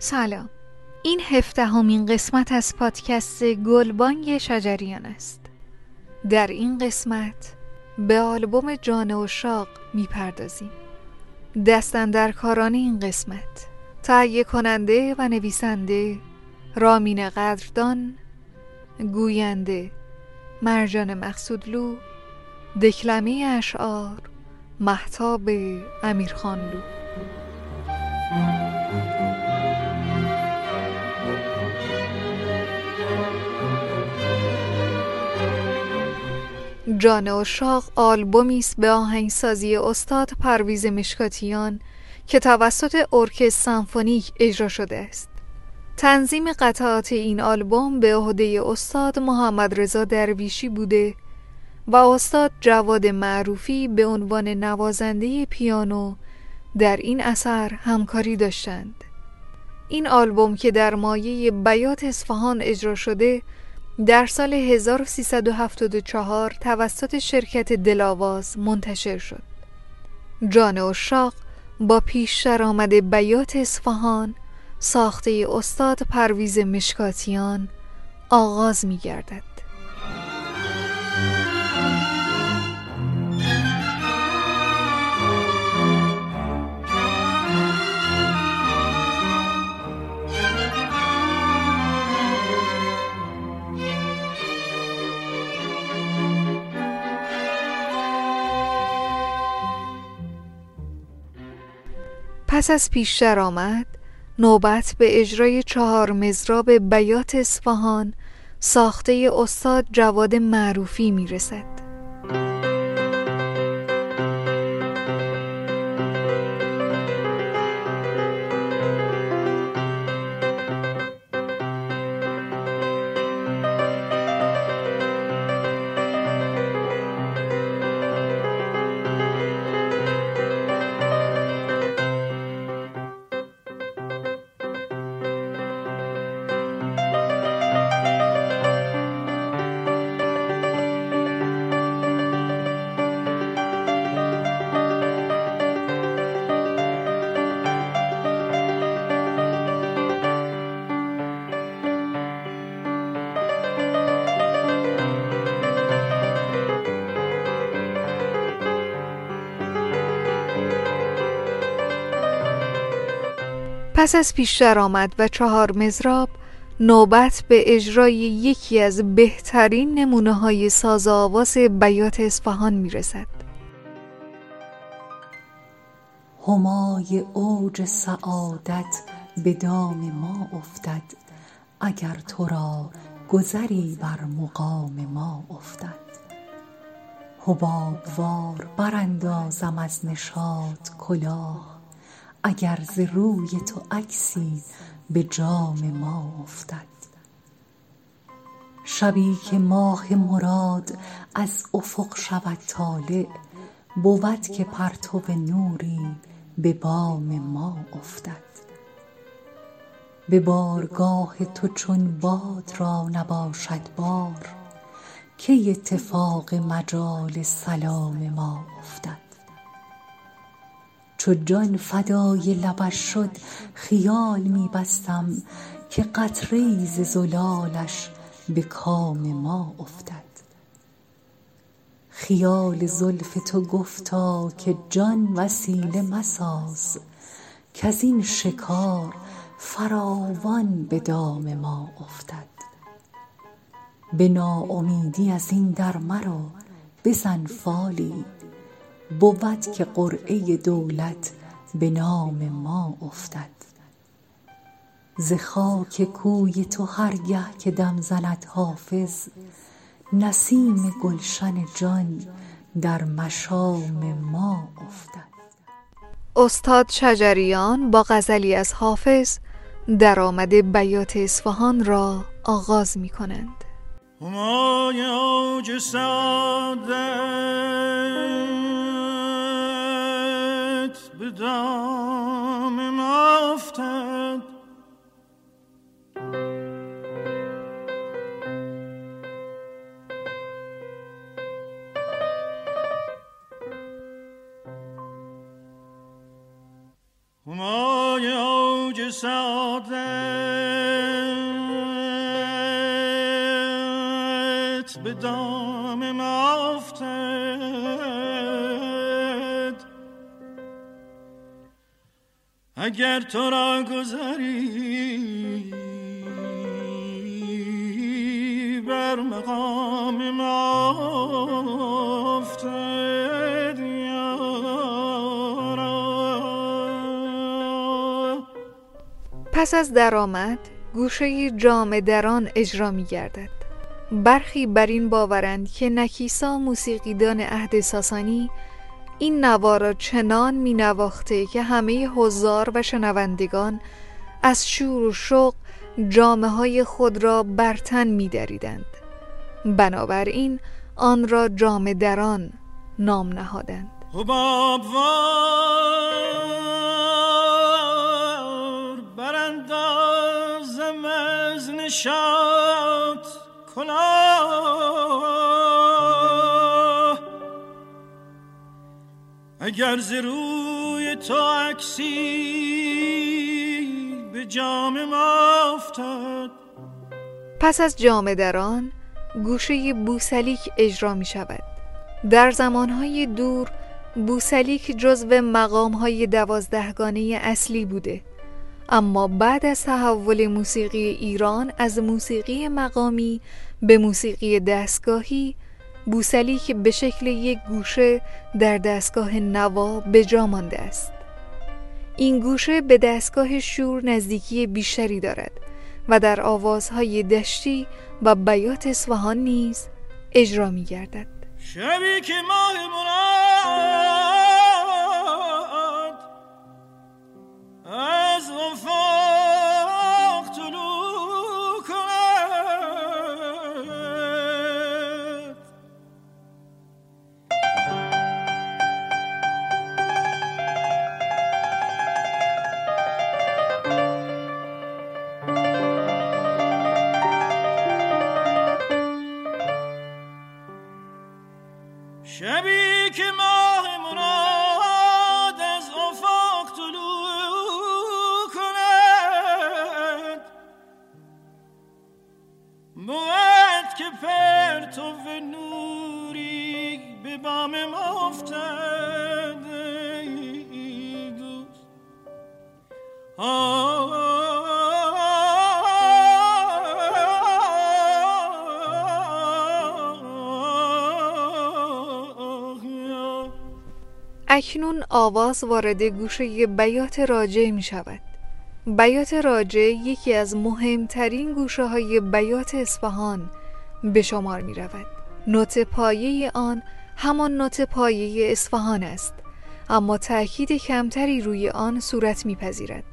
سلام. این هفدهمین قسمت از پادکست گلبانگ شجریان است. در این قسمت به آلبوم جان و شاق می‌پردازیم. دستن در کاران این قسمت تهیه کننده و نویسنده رامین قدردان گوینده مرجان مقصودلو دکلمه اشعار محتاب امیرخانلو جان اشاق آلبومی است به آهنگسازی استاد پرویز مشکاتیان که توسط ارکستر سمفونیک اجرا شده است. تنظیم قطعات این آلبوم به عهده استاد محمد رضا درویشی بوده و استاد جواد معروفی به عنوان نوازنده پیانو در این اثر همکاری داشتند. این آلبوم که در مایه بیات اصفهان اجرا شده در سال 1374 توسط شرکت دلاواز منتشر شد. جان اشاق با پیش آمد بیات اصفهان ساخته استاد پرویز مشکاتیان آغاز می گردد پس از پیشتر آمد نوبت به اجرای چهار مزراب بیات اصفهان ساخته استاد جواد معروفی می‌رسد. پس از پیشتر آمد و چهار مزراب نوبت به اجرای یکی از بهترین نمونه های ساز آواز بیات اصفهان می‌رسد. همای اوج سعادت به دام ما افتد اگر تو را گذری بر مقام ما افتد. حبابوار براندازم از نشاط کلاه. اگر ز روی تو عکسی به جام ما افتد. شبی که ماه مراد از افق شود طالع بود که پرتو نوری به بام ما افتد. به بارگاه تو چون باد را نباشد بار کی اتفاق مجال سلام ما افتد. چو جان فدای لبش شد خیال می بستم که قطره ای ز زلالش به کام ما افتد. خیال زلف تو گفتا که جان وسیله مساز کز این شکار فراوان به دام ما افتد. به ناامیدی از این در مرو بزن فالی بود که قرعه دولت به نام ما افتد. ز خاک کوی تو هرگه که دم زند حافظ نسیم گلشن جان در مشام ما افتد. استاد شجریان با غزلی از حافظ درآمد بیات اصفهان را آغاز می کنند به دام ما افتد. همای اوج که سعادت اگر تو را گذری بر مقام ما پس از درآمد گوشه جام دران اجرا می گردد. برخی بر این باورند که نکیسا موسیقیدان عهد ساسانی این نوا را چنان می نواخته که همه حضار و شنوندگان از شور و شوق جامعه های خود را برتن می دریدند. بنابراین آن را جام دران نام نهادند اگر ز روی تو عکسی به جام ما افتاد. پس از جام دران گوشه بوسلیک اجرا می شود. در زمانهای دور بوسلیک جزو مقامهای دوازدهگانه اصلی بوده. اما بعد از تحول موسیقی ایران از موسیقی مقامی به موسیقی دستگاهی بوسلیک به شکل یک گوشه در دستگاه نوا به جا مانده است. این گوشه به دستگاه شور نزدیکی بیشتری دارد و در آوازهای دشتی و بیات اصفهان نیز اجرا می گردد شبی که ماه ما افتد دوست. اکنون آواز وارد گوشه بیات راجع می شود. بیات راجع یکی از مهمترین گوشه های بیات اصفهان به شمار می رود. نوت پایه آن همان نوت پایه اصفهان است اما تأکید کمتری روی آن صورت میپذیرد.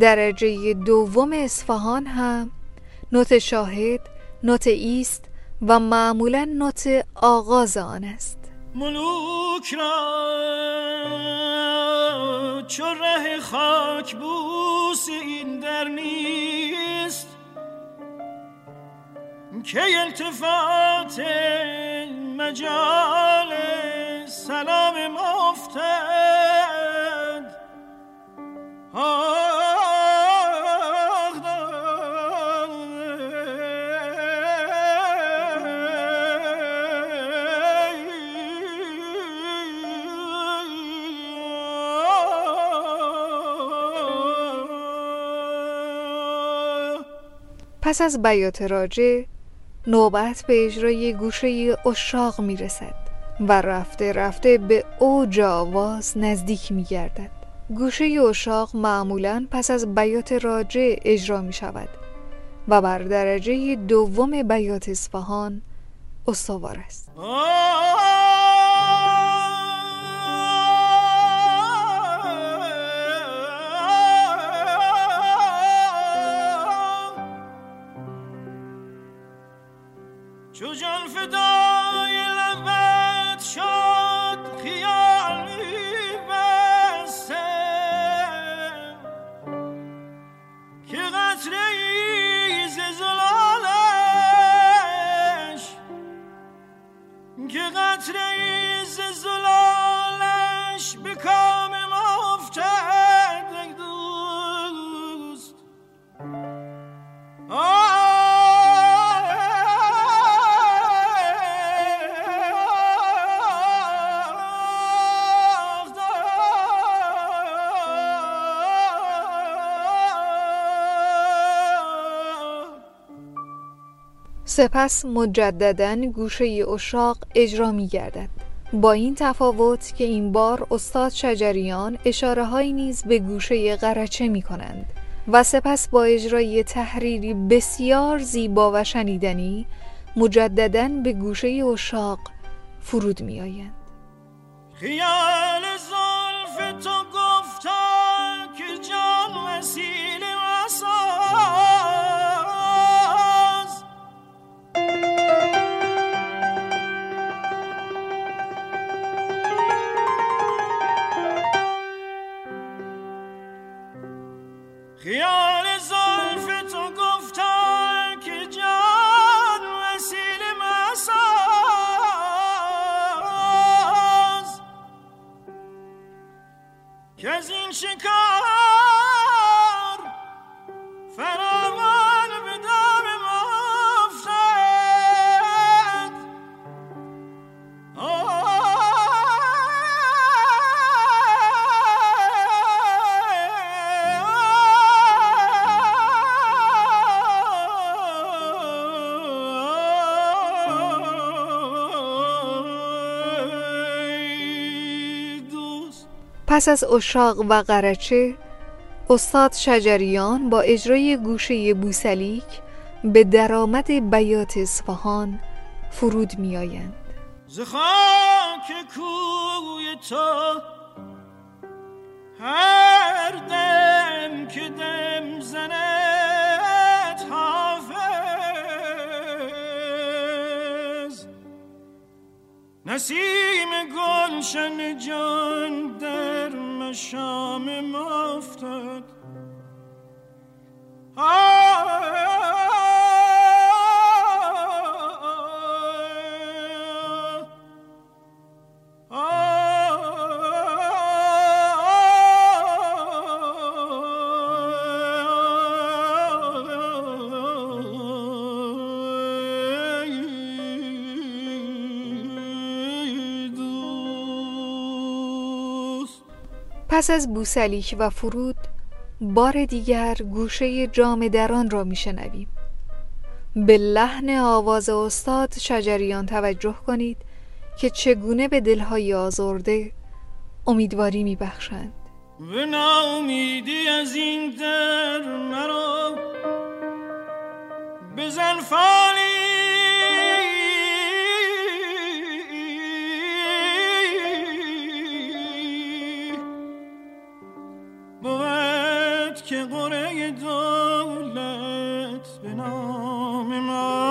درجه دوم اصفهان هم نوت شاهد، نوت ایست و معمولا نوت آغاز آن است. ملوک را چو ره خاک بوس این در نیست که التفات مجال سلام مفتد. پس از بیات راجه نوبت به اجرای گوشه اشاق می رسد و رفته رفته به اوج آواز نزدیک می گردد گوشه اشاق معمولا پس از بیات راجه اجرا می شود و بر درجه دوم بیات اصفهان استوار است. چو سپس مجددا گوشه اشاق اجرا می گردد با این تفاوت که این بار استاد شجریان اشاره های نیز به گوشه قرچه می کنند و سپس با اجرای تحریری بسیار زیبا و شنیدنی مجددا به گوشه اشاق فرود می آیند. خیال پس از اشاق و قرچه استاد شجریان با اجرای گوشه بوسلیک به درآمد بیات اصفهان فرود می آیند که کوی تو هر دم که دم زند نسیم گلشن جان در مشام مفتد پس از بوسلیک و فرود بار دیگر گوشه جام دران را میشنویم. به لحن آواز استاد شجریان توجه کنید که چگونه به دلهای آزرده امیدواری میبخشند. به ناامیدی از این در مرا بزن فالی که قره دولت به نام من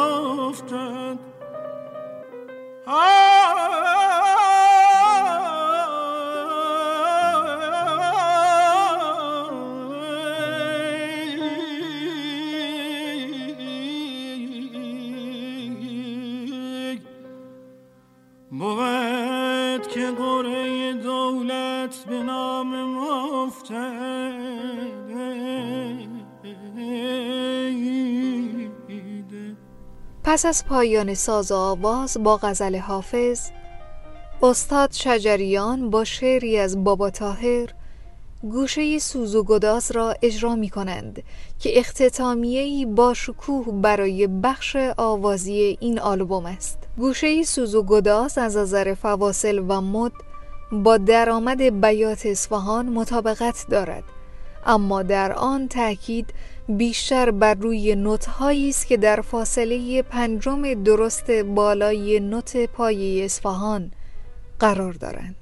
پس از پایان ساز و آواز با غزل حافظ استاد شجریان با شعری از بابا تاهر گوشه سوز و گداز را اجرا می کنند که اختتامیهی با شکوه برای بخش آوازی این آلبوم است. گوشه سوز و گداز از نظر فواصل و مد با درآمد بیات اصفهان مطابقت دارد اما در آن تاکید بیشتر بر روی نوتهایی است که در فاصله پنجم درست بالای نوت پایه اصفهان قرار دارند.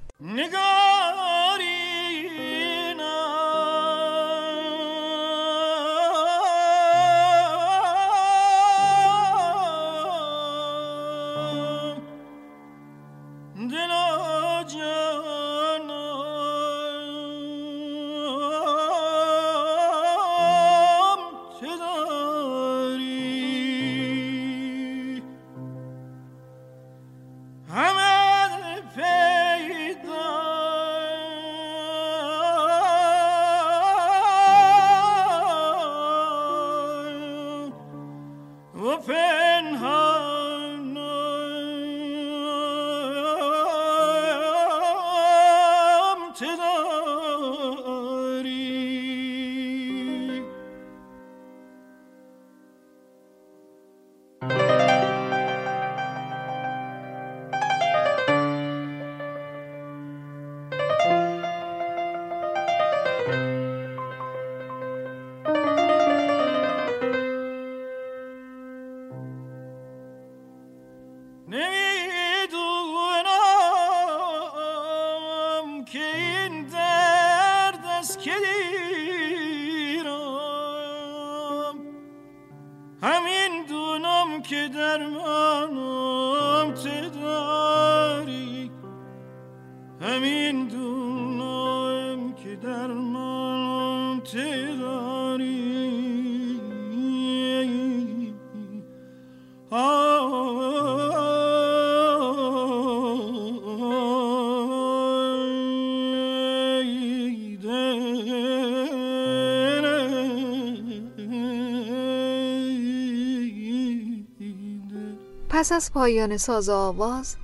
پس از پایان ساز آواز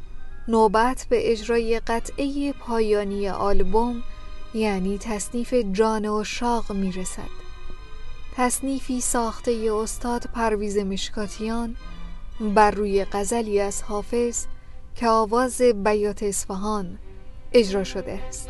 نوبت به اجرای قطعه پایانی آلبوم یعنی تصنیف جان و شاق می رسد تصنیفی ساخته استاد پرویز مشکاتیان بر روی غزلی از حافظ که آواز بیات اصفهان اجرا شده است.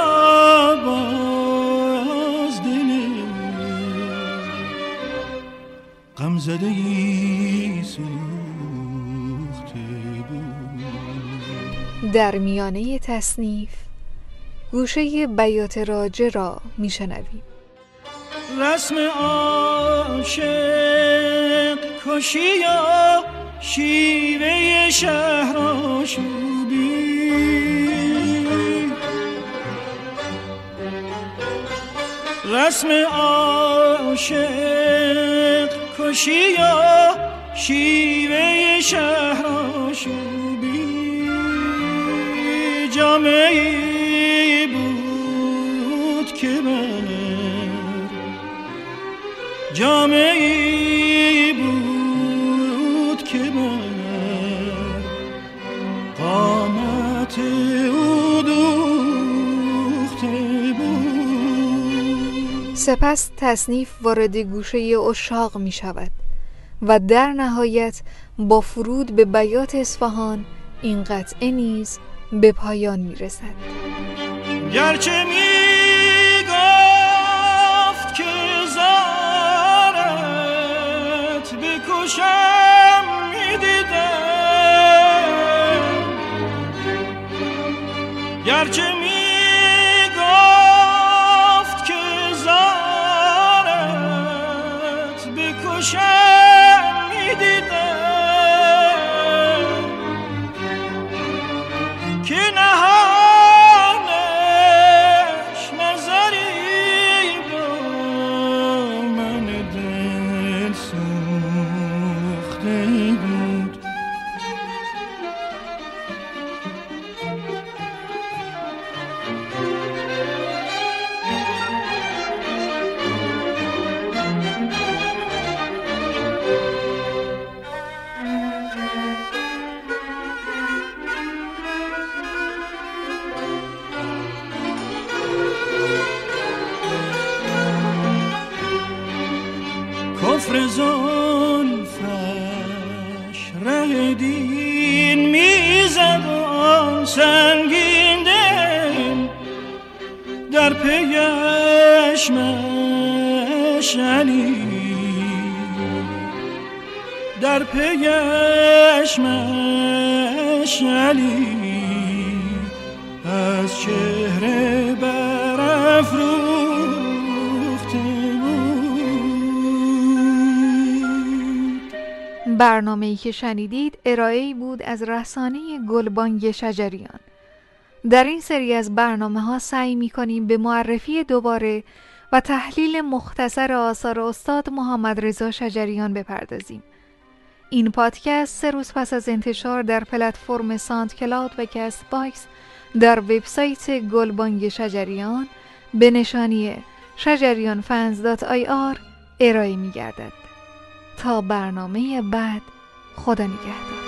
سوخته بود. در میانه تصنیف گوشه بیات راجه را میشنویم. رسم عاشق کشی یا شیوه شهر آشوبی؟ رسم عاشق کشی یا شیوه شهر آشوبی؟ جامعه بود که من جامعه سپس تصنیف وارد گوشه اشاق می شود و در نهایت با فرود به بیات اصفهان این قطعه نیز به پایان می رسد. گرچه می بکشم می‌دیدم گرچه پیش مشعلی در پیش مشعلی از چهره برافروخته بود. برنامه ای که شنیدید ارائه بود از رسانه گلبانگ شجریان. در این سری از برنامه ها سعی می کنیم به معرفی دوباره و تحلیل مختصر آثار استاد محمد رضا شجریان بپردازیم. این پادکست سه روز پس از انتشار در پلتفرم ساندکلاود و کست‌باکس در وبسایت گلبانگ شجریان به نشانی شجریان fans dot ir ارائه می گردد تا برنامه بعد خدا نگهدار.